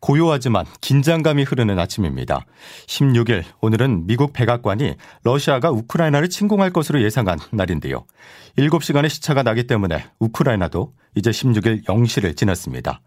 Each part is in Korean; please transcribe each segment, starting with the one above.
고요하지만 긴장감이 흐르는 아침입니다. 16일 오늘은 미국 백악관이 러시아가 우크라이나를 침공할 것으로 예상한 날인데요. 7시간의 시차가 나기 때문에 우크라이나도 이제 16일 0시를 지났습니다.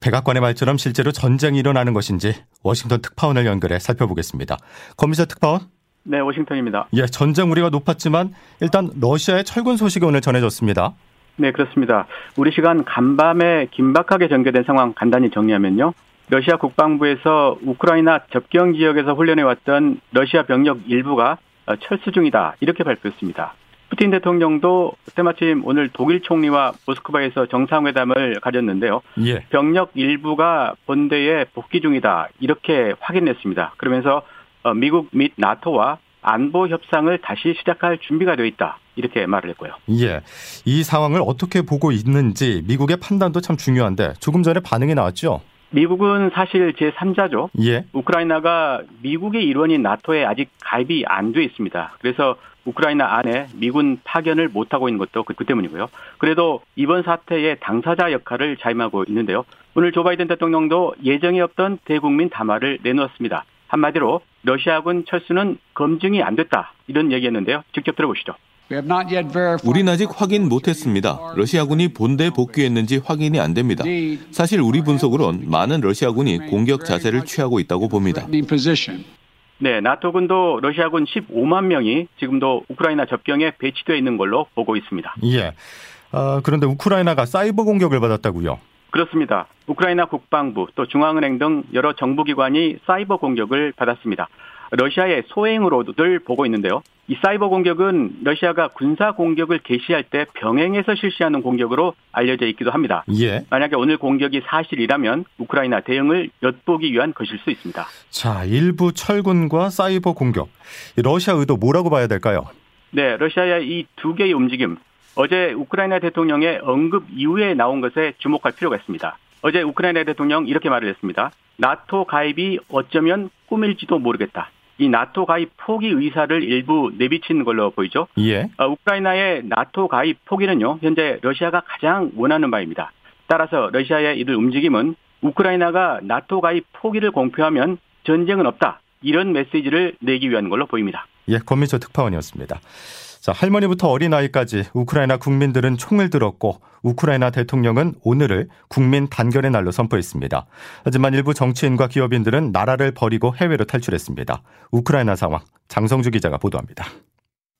백악관의 말처럼 실제로 전쟁이 일어나는 것인지 워싱턴 특파원을 연결해 살펴보겠습니다. 검미사 특파원? 네, 워싱턴입니다. 예, 전쟁 우리가 높았지만 일단 러시아의 철군 소식이 오늘 전해졌습니다. 네, 그렇습니다. 우리 시간 간밤에 긴박하게 전개된 상황 간단히 정리하면요. 러시아 국방부에서 우크라이나 접경 지역에서 훈련해 왔던 러시아 병력 일부가 철수 중이다. 이렇게 발표했습니다. 푸틴 대통령도 때마침 오늘 독일 총리와 모스크바에서 정상회담을 가졌는데요. 예. 병력 일부가 본대에 복귀 중이다. 이렇게 확인했습니다. 그러면서 어, 미국 및 나토와 안보 협상을 다시 시작할 준비가 되어 있다. 이렇게 말을 했고요. 예. 이 상황을 어떻게 보고 있는지 미국의 판단도 참 중요한데 조금 전에 반응이 나왔죠. 미국은 사실 제3자죠. 예. 우크라이나가 미국의 일원인 나토에 아직 가입이 안 돼 있습니다. 그래서 우크라이나 안에 미군 파견을 못하고 있는 것도 그, 그 때문이고요. 그래도 이번 사태의 당사자 역할을 자임하고 있는데요. 오늘 조 바이든 대통령도 예정이 없던 대국민 담화를 내놓았습니다. 한마디로 러시아군 철수는 검증이 안 됐다 이런 얘기했는데요. 직접 들어보시죠. 우린 아직 확인 못했습니다. 러시아군이 본대에 복귀했는지 확인이 안 됩니다. 사실 우리 분석으론 많은 러시아군이 공격 자세를 취하고 있다고 봅니다. 네, 나토군도 러시아군 15만 명이 지금도 우크라이나 접경에 배치되어 있는 걸로 보고 있습니다. 예. 아, 그런데 우크라이나가 사이버 공격을 받았다고요? 그렇습니다. 우크라이나 국방부 또 중앙은행 등 여러 정부기관이 사이버 공격을 받았습니다. 러시아의 소행으로들 보고 있는데요. 이 사이버 공격은 러시아가 군사 공격을 개시할 때 병행해서 실시하는 공격으로 알려져 있기도 합니다. 예. 만약에 오늘 공격이 사실이라면 우크라이나 대응을 엿보기 위한 것일 수 있습니다. 자, 일부 철군과 사이버 공격. 러시아 의도 뭐라고 봐야 될까요? 네, 러시아의 이 두 개의 움직임. 어제 우크라이나 대통령의 언급 이후에 나온 것에 주목할 필요가 있습니다. 어제 우크라이나 대통령 이렇게 말을 했습니다. 나토 가입이 어쩌면 꿈일지도 모르겠다. 이 나토 가입 포기 의사를 일부 내비친 걸로 보이죠. 예. 어, 우크라이나의 나토 가입 포기는요, 현재 러시아가 가장 원하는 바입니다. 따라서 러시아의 이들 움직임은 우크라이나가 나토 가입 포기를 공표하면 전쟁은 없다. 이런 메시지를 내기 위한 걸로 보입니다. 예, 권민철 특파원이었습니다. 자, 할머니부터 어린아이까지 우크라이나 국민들은 총을 들었고 우크라이나 대통령은 오늘을 국민 단결의 날로 선포했습니다. 하지만 일부 정치인과 기업인들은 나라를 버리고 해외로 탈출했습니다. 우크라이나 상황 장성주 기자가 보도합니다.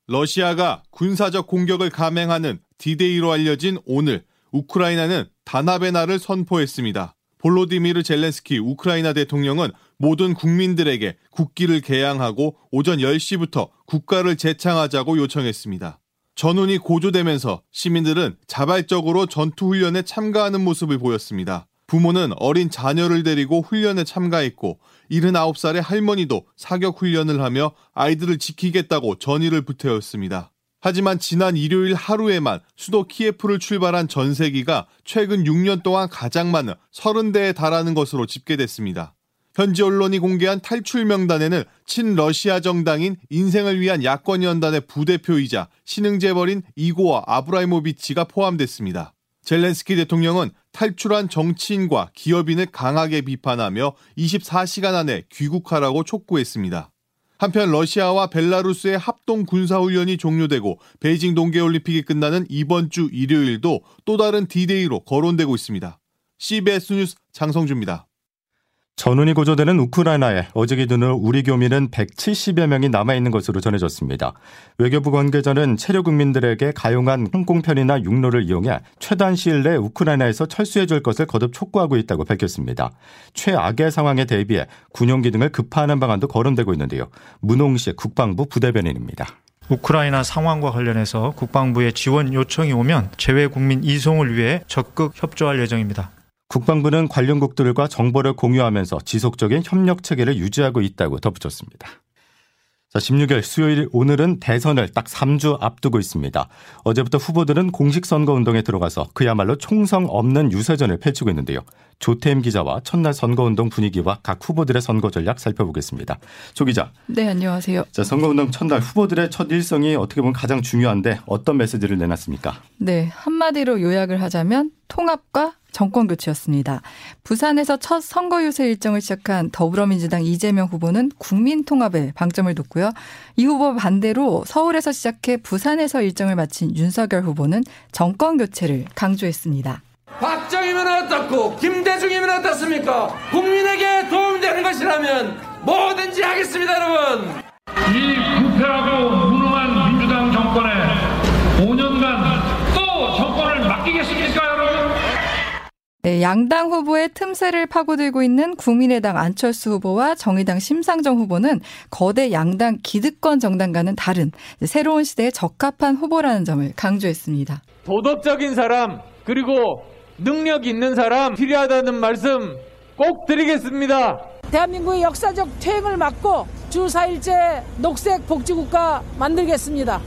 러시아가 군사적 공격을 감행하는 디데이로 알려진 오늘 우크라이나는 단합의 날을 선포했습니다. 볼로디미르 젤렌스키 우크라이나 대통령은 모든 국민들에게 국기를 개양하고 오전 10시부터 국가를 재창하자고 요청했습니다. 전운이 고조되면서 시민들은 자발적으로 전투훈련에 참가하는 모습을 보였습니다. 부모는 어린 자녀를 데리고 훈련에 참가했고 79살의 할머니도 사격 훈련을 하며 아이들을 지키겠다고 전의를 불태웠습니다. 하지만 지난 일요일 하루에만 수도 키예프를 출발한 전세기가 최근 6년 동안 가장 많은 30대에 달하는 것으로 집계됐습니다. 현지 언론이 공개한 탈출 명단에는 친러시아 정당인 인생을 위한 야권연단의 부대표이자 신흥재벌인 이고와 아브라이모비치가 포함됐습니다. 젤렌스키 대통령은 탈출한 정치인과 기업인을 강하게 비판하며 24시간 안에 귀국하라고 촉구했습니다. 한편 러시아와 벨라루스의 합동 군사훈련이 종료되고 베이징 동계올림픽이 끝나는 이번 주 일요일도 또 다른 디데이로 거론되고 있습니다. CBS 뉴스 장성주입니다. 전운이 고조되는 우크라이나에 어제 기준으로 우리 교민은 170여 명이 남아있는 것으로 전해졌습니다. 외교부 관계자는 체류 국민들에게 가용한 항공편이나 육로를 이용해 최단 시일 내 우크라이나에서 철수해 줄 것을 거듭 촉구하고 있다고 밝혔습니다. 최악의 상황에 대비해 군용기 등을 급파하는 방안도 거론되고 있는데요. 문홍식 국방부 부대변인입니다. 우크라이나 상황과 관련해서 국방부의 지원 요청이 오면 재외 국민 이송을 위해 적극 협조할 예정입니다. 국방부는 관련국들과 정보를 공유하면서 지속적인 협력 체계를 유지하고 있다고 덧붙였습니다. 자, 16일 수요일 오늘은 대선을 딱 3주 앞두고 있습니다. 어제부터 후보들은 공식 선거 운동에 들어가서 그야말로 총성 없는 유세전을 펼치고 있는데요. 조태임 기자와 첫날 선거 운동 분위기와 각 후보들의 선거 전략 살펴보겠습니다. 조 기자. 네, 안녕하세요. 자, 선거 운동 첫날 후보들의 첫 일성이 어떻게 보면 가장 중요한데 어떤 메시지를 내놨습니까? 네, 한마디로 요약을 하자면 통합과 정권 교체였습니다. 부산에서 첫 선거 유세 일정을 시작한 더불어민주당 이재명 후보는 국민 통합에 방점을 뒀고요. 이 후보 반대로 서울에서 시작해 부산에서 일정을 마친 윤석열 후보는 정권 교체를 강조했습니다. 박정희면 어떻고 김대중이면 어떻습니까? 국민에게 도움되는 것이라면 뭐든지 하겠습니다, 여러분. 이 부패하고 무능한 민주당 정권에 5년간 또 정권을 맡기겠습니까, 여러분? 네, 양당 후보의 틈새를 파고들고 있는 국민의당 안철수 후보와 정의당 심상정 후보는 거대 양당 기득권 정당과는 다른 새로운 시대에 적합한 후보라는 점을 강조했습니다. 도덕적인 사람 그리고 능력 있는 사람 필요하다는 말씀 꼭 드리겠습니다. 대한민국의 역사적 퇴행을 막고 주 4일째 녹색 복지국가 만들겠습니다.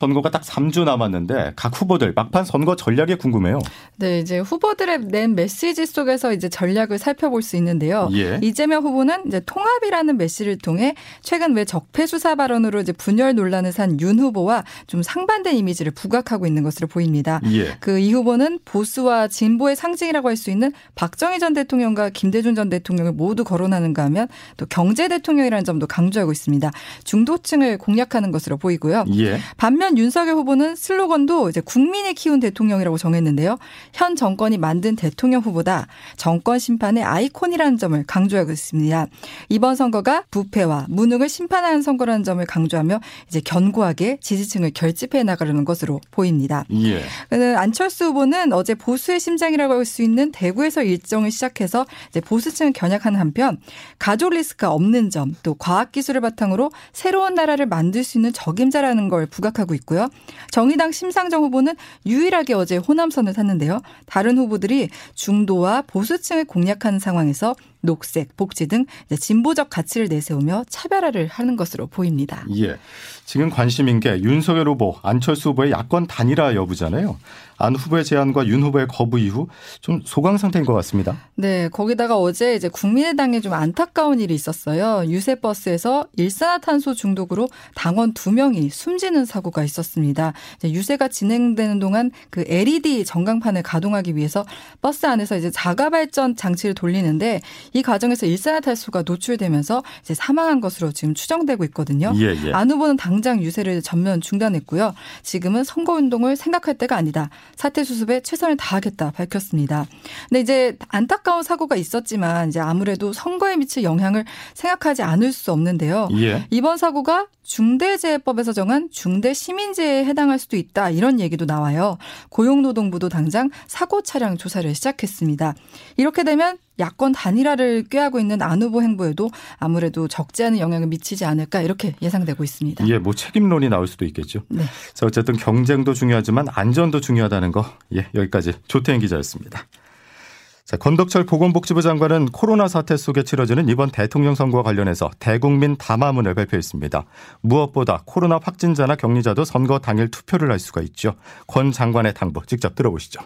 선거가 딱 3주 남았는데 각 후보들 막판 선거 전략이 궁금해요. 네, 이제 후보들의 낸 메시지 속에서 이제 전략을 살펴볼 수 있는데요. 예. 이재명 후보는 이제 통합이라는 메시지를 통해 최근 왜 적폐 수사 발언으로 이제 분열 논란을 산 윤 후보와 좀 상반된 이미지를 부각하고 있는 것으로 보입니다. 예. 그이 후보는 보수와 진보의 상징이라고 할 수 있는 박정희 전 대통령과 김대중 전 대통령을 모두 거론하는가 하면 또 경제 대통령이라는 점도 강조하고 있습니다. 중도층을 공략하는 것으로 보이고요. 예. 반면 윤석열 후보는 슬로건도 이제 국민이 키운 대통령이라고 정했는데요. 현 정권이 만든 대통령 후보다 정권 심판의 아이콘이라는 점을 강조하고 있습니다. 이번 선거가 부패와 무능을 심판하는 선거라는 점을 강조하며 이제 견고하게 지지층을 결집해 나가려는 것으로 보입니다. 예. 그 안철수 후보는 어제 보수의 심장이라고 할 수 있는 대구에서 일정을 시작해서 이제 보수층을 겨냥하는 한편 가족 리스크가 없는 점, 또 과학 기술을 바탕으로 새로운 나라를 만들 수 있는 적임자라는 걸 부각하 고 있고요. 정의당 심상정 후보는 유일하게 어제 호남선을 탔는데요. 다른 후보들이 중도와 보수층을 공략하는 상황에서 녹색, 복지 등 진보적 가치를 내세우며 차별화를 하는 것으로 보입니다. 예. 지금 관심인 게 윤석열 후보, 안철수 후보의 야권 단일화 여부잖아요. 안 후보의 제안과 윤 후보의 거부 이후 좀 소강 상태인 것 같습니다. 네, 거기다가 어제 이제 국민의당에 좀 안타까운 일이 있었어요. 유세 버스에서 일산화탄소 중독으로 당원 두 명이 숨지는 사고가 있었습니다. 유세가 진행되는 동안 그 LED 전광판을 가동하기 위해서 버스 안에서 이제 자가 발전 장치를 돌리는데 이 과정에서 일산화탄소가 노출되면서 이제 사망한 것으로 지금 추정되고 있거든요. 예, 예. 안 후보는 당장 유세를 전면 중단했고요. 지금은 선거 운동을 생각할 때가 아니다. 사태 수습에 최선을 다하겠다 밝혔습니다. 근데 이제 안타까운 사고가 있었지만 이제 아무래도 선거에 미칠 영향을 생각하지 않을 수 없는데요. 예. 이번 사고가 중대재해법에서 정한 중대 시민재해에 해당할 수도 있다 이런 얘기도 나와요. 고용노동부도 당장 사고 차량 조사를 시작했습니다. 이렇게 되면 야권 단일화를 꾀하고 있는 안 후보 행보에도 아무래도 적지 않은 영향을 미치지 않을까 이렇게 예상되고 있습니다. 예, 뭐 책임론이 나올 수도 있겠죠. 네. 자, 어쨌든 경쟁도 중요하지만 안전도 중요하다는 거. 예, 여기까지 조태인 기자였습니다. 자, 권덕철 보건복지부 장관은 코로나 사태 속에 치러지는 이번 대통령 선거와 관련해서 대국민 담화문을 발표했습니다. 무엇보다 코로나 확진자나 격리자도 선거 당일 투표를 할 수가 있죠. 권 장관의 당부 직접 들어보시죠.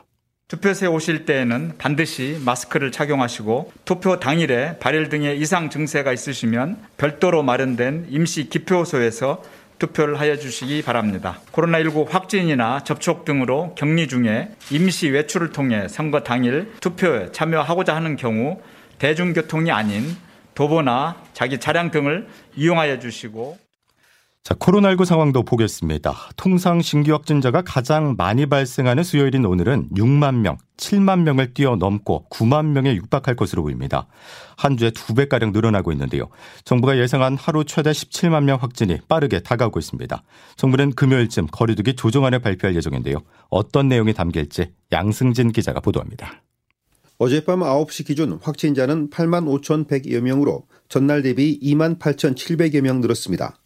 투표소에 오실 때에는 반드시 마스크를 착용하시고 투표 당일에 발열 등의 이상 증세가 있으시면 별도로 마련된 임시 기표소에서 투표를 하여 주시기 바랍니다. 코로나19 확진이나 접촉 등으로 격리 중에 임시 외출을 통해 선거 당일 투표에 참여하고자 하는 경우 대중교통이 아닌 도보나 자기 차량 등을 이용하여 주시고 자, 코로나19 상황도 보겠습니다. 통상 신규 확진자가 가장 많이 발생하는 수요일인 오늘은 6만 명, 7만 명을 뛰어넘고 9만 명에 육박할 것으로 보입니다. 한 주에 두 배가량 늘어나고 있는데요. 정부가 예상한 하루 최대 17만 명 확진이 빠르게 다가오고 있습니다. 정부는 금요일쯤 거리두기 조정안을 발표할 예정인데요. 어떤 내용이 담길지 양승진 기자가 보도합니다. 어젯밤 9시 기준 확진자는 8만 5,100여 명으로 전날 대비 2만 8,700여 명 늘었습니다.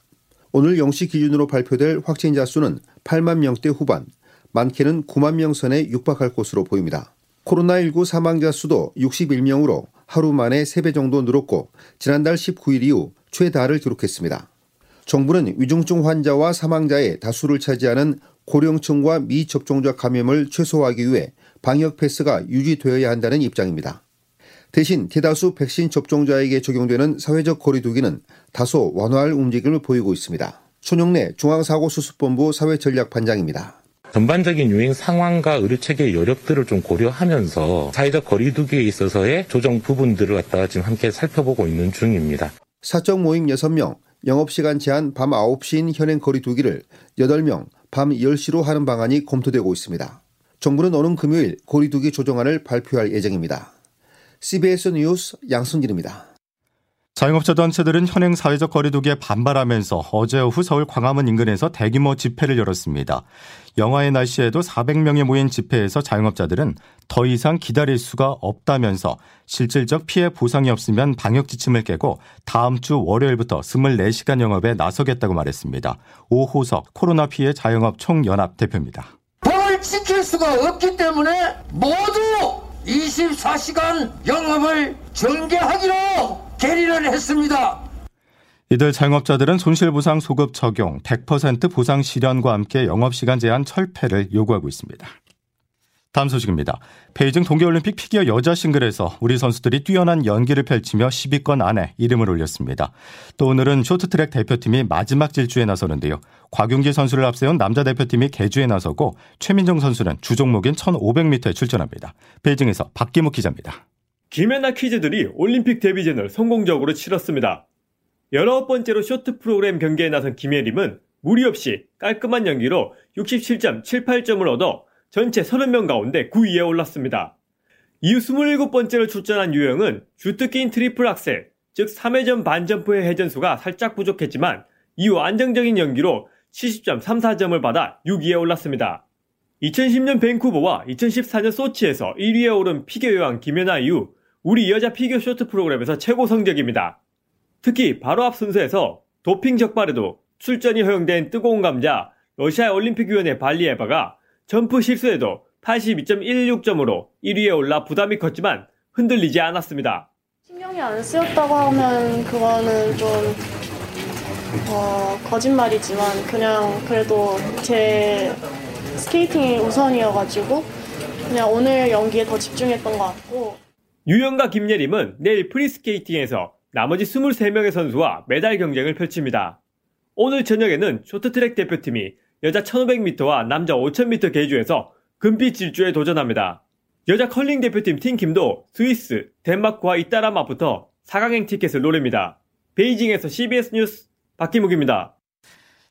오늘 0시 기준으로 발표될 확진자 수는 8만 명대 후반, 많게는 9만 명 선에 육박할 것으로 보입니다. 코로나19 사망자 수도 61명으로 하루 만에 3배 정도 늘었고 지난달 19일 이후 최다를 기록했습니다. 정부는 위중증 환자와 사망자의 다수를 차지하는 고령층과 미접종자 감염을 최소화하기 위해 방역 패스가 유지되어야 한다는 입장입니다. 대신 대다수 백신 접종자에게 적용되는 사회적 거리두기는 다소 완화할 움직임을 보이고 있습니다. 손영래 중앙사고수습본부 사회전략반장입니다. 전반적인 유행 상황과 의료체계의 여력들을 좀 고려하면서 사회적 거리두기에 있어서의 조정 부분들을 갖다가 지금 함께 살펴보고 있는 중입니다. 사적 모임 6명, 영업시간 제한 밤 9시인 현행 거리두기를 8명, 밤 10시로 하는 방안이 검토되고 있습니다. 정부는 오는 금요일 거리두기 조정안을 발표할 예정입니다. CBS 뉴스 양승길입니다. 자영업자 단체들은 현행 사회적 거리두기에 반발하면서 어제 오후 서울 광화문 인근에서 대규모 집회를 열었습니다. 영하의 날씨에도 400명이 모인 집회에서 자영업자들은 더 이상 기다릴 수가 없다면서 실질적 피해 보상이 없으면 방역 지침을 깨고 다음 주 월요일부터 24시간 영업에 나서겠다고 말했습니다. 오호석 코로나 피해 자영업 총연합 대표입니다. 법을 지킬 수가 없기 때문에 모두 24시간 영업을 전개하기로 결의를 했습니다. 이들 자영업자들은 손실보상 소급 적용, 100% 보상 실현과 함께 영업시간 제한 철폐를 요구하고 있습니다. 다음 소식입니다. 베이징 동계올림픽 피겨 여자 싱글에서 우리 선수들이 뛰어난 연기를 펼치며 10위권 안에 이름을 올렸습니다. 또 오늘은 쇼트트랙 대표팀이 마지막 질주에 나서는데요. 곽윤기 선수를 앞세운 남자 대표팀이 계주에 나서고 최민정 선수는 주종목인 1500m에 출전합니다. 베이징에서 박기묵 기자입니다. 김연아 kids들이 올림픽 데뷔전을 성공적으로 치렀습니다. 19번째로 쇼트 프로그램 경기에 나선 김예림은 무리 없이 깔끔한 연기로 67.78점을 얻어 전체 30명 가운데 9위에 올랐습니다. 이후 27번째로 출전한 유영은 주특기인 트리플 악셀, 즉 3회전 반점프의 회전수가 살짝 부족했지만 이후 안정적인 연기로 70.34점을 받아 6위에 올랐습니다. 2010년 밴쿠버와 2014년 소치에서 1위에 오른 피겨 여왕 김연아 이후 우리 여자 피겨 쇼트 프로그램에서 최고 성적입니다. 특히 바로 앞 순서에서 도핑 적발에도 출전이 허용된 뜨거운 감자 러시아 올림픽위원회 발리에바가 점프 실수에도 82.16점으로 1위에 올라 부담이 컸지만 흔들리지 않았습니다. 신경이 안 쓰였다고 하면 그거는 좀 어, 거짓말이지만 그냥 그래도 제 스케이팅이 우선이어가지고 그냥 오늘 연기에 더 집중했던 것 같고 유영과 김예림은 내일 프리스케이팅에서 나머지 23명의 선수와 메달 경쟁을 펼칩니다. 오늘 저녁에는 쇼트트랙 대표팀이 여자 1500m와 남자 5000m 계주에서 금빛 질주에 도전합니다. 여자 컬링 대표팀 팀킴도 스위스, 덴마크와 잇따라 맞붙어 4강행 티켓을 노립니다. 베이징에서 CBS 뉴스 박기묵입니다.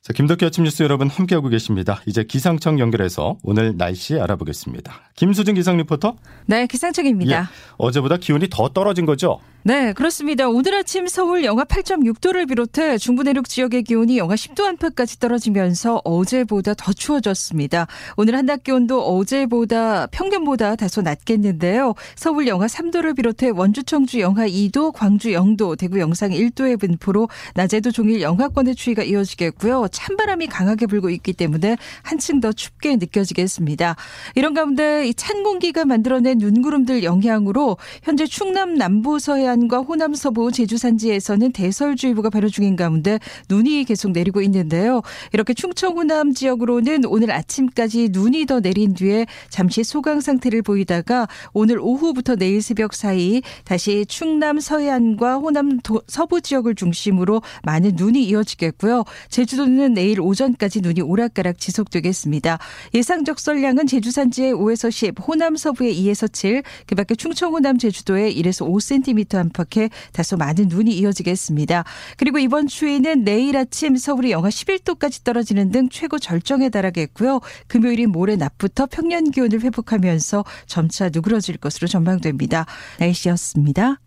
자, 김덕기 아침 뉴스 여러분 함께하고 계십니다. 이제 기상청 연결해서 오늘 날씨 알아보겠습니다. 김수진 기상 리포터. 네, 기상청입니다. 예, 어제보다 기온이 더 떨어진 거죠? 네, 그렇습니다. 오늘 아침 서울 영하 8.6도를 비롯해 중부 내륙 지역의 기온이 영하 10도 안팎까지 떨어지면서 어제보다 더 추워졌습니다. 오늘 한낮 기온도 어제보다 평균보다 다소 낮겠는데요. 서울 영하 3도를 비롯해 원주 청주 영하 2도, 광주 0도, 대구 영상 1도의 분포로 낮에도 종일 영하권의 추위가 이어지겠고요. 찬바람이 강하게 불고 있기 때문에 한층 더 춥게 느껴지겠습니다. 이런 가운데 찬 공기가 만들어낸 눈구름들 영향으로 현재 충남 남부 서해 해안과 호남 서부 제주 산지에서는 대설주의보가 발효 중인 가운데 눈이 계속 내리고 있는데요. 이렇게 충청 호남 지역으로는 오늘 아침까지 눈이 더 내린 뒤에 잠시 소강 상태를 보이다가 오늘 오후부터 내일 새벽 사이 다시 충남 서해안과 호남 서부 지역을 중심으로 많은 눈이 이어지겠고요. 제주도는 내일 오전까지 눈이 오락가락 지속되겠습니다. 예상 적설량은 제주 산지에 5에서 10, 호남 서부에 2에서 7, 그밖에 충청 호남 제주도에 1에서 5cm 안팎에 다소 많은 눈이 이어지겠습니다. 그리고 이번 추위는 내일 아침 서울이 영하 11도까지 떨어지는 등 최고 절정에 달하겠고요. 금요일인 모레 낮부터 평년 기온을 회복하면서 점차 누그러질 것으로 전망됩니다. 날씨였습니다.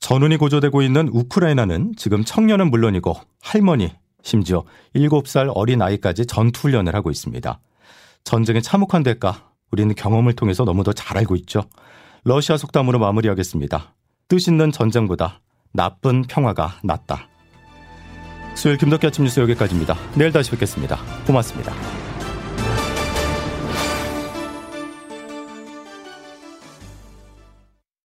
전운이 고조되고 있는 우크라이나는 지금 청년은 물론이고 할머니, 심지어 7살 어린 아이까지 전투훈련을 하고 있습니다. 전쟁의 참혹한 대가 우리는 경험을 통해서 너무도 잘 알고 있죠. 러시아 속담으로 마무리하겠습니다. 뜻 있는 전쟁보다 나쁜 평화가 낫다. 수요일 김덕기 아침 뉴스 여기까지입니다. 내일 다시 뵙겠습니다. 고맙습니다.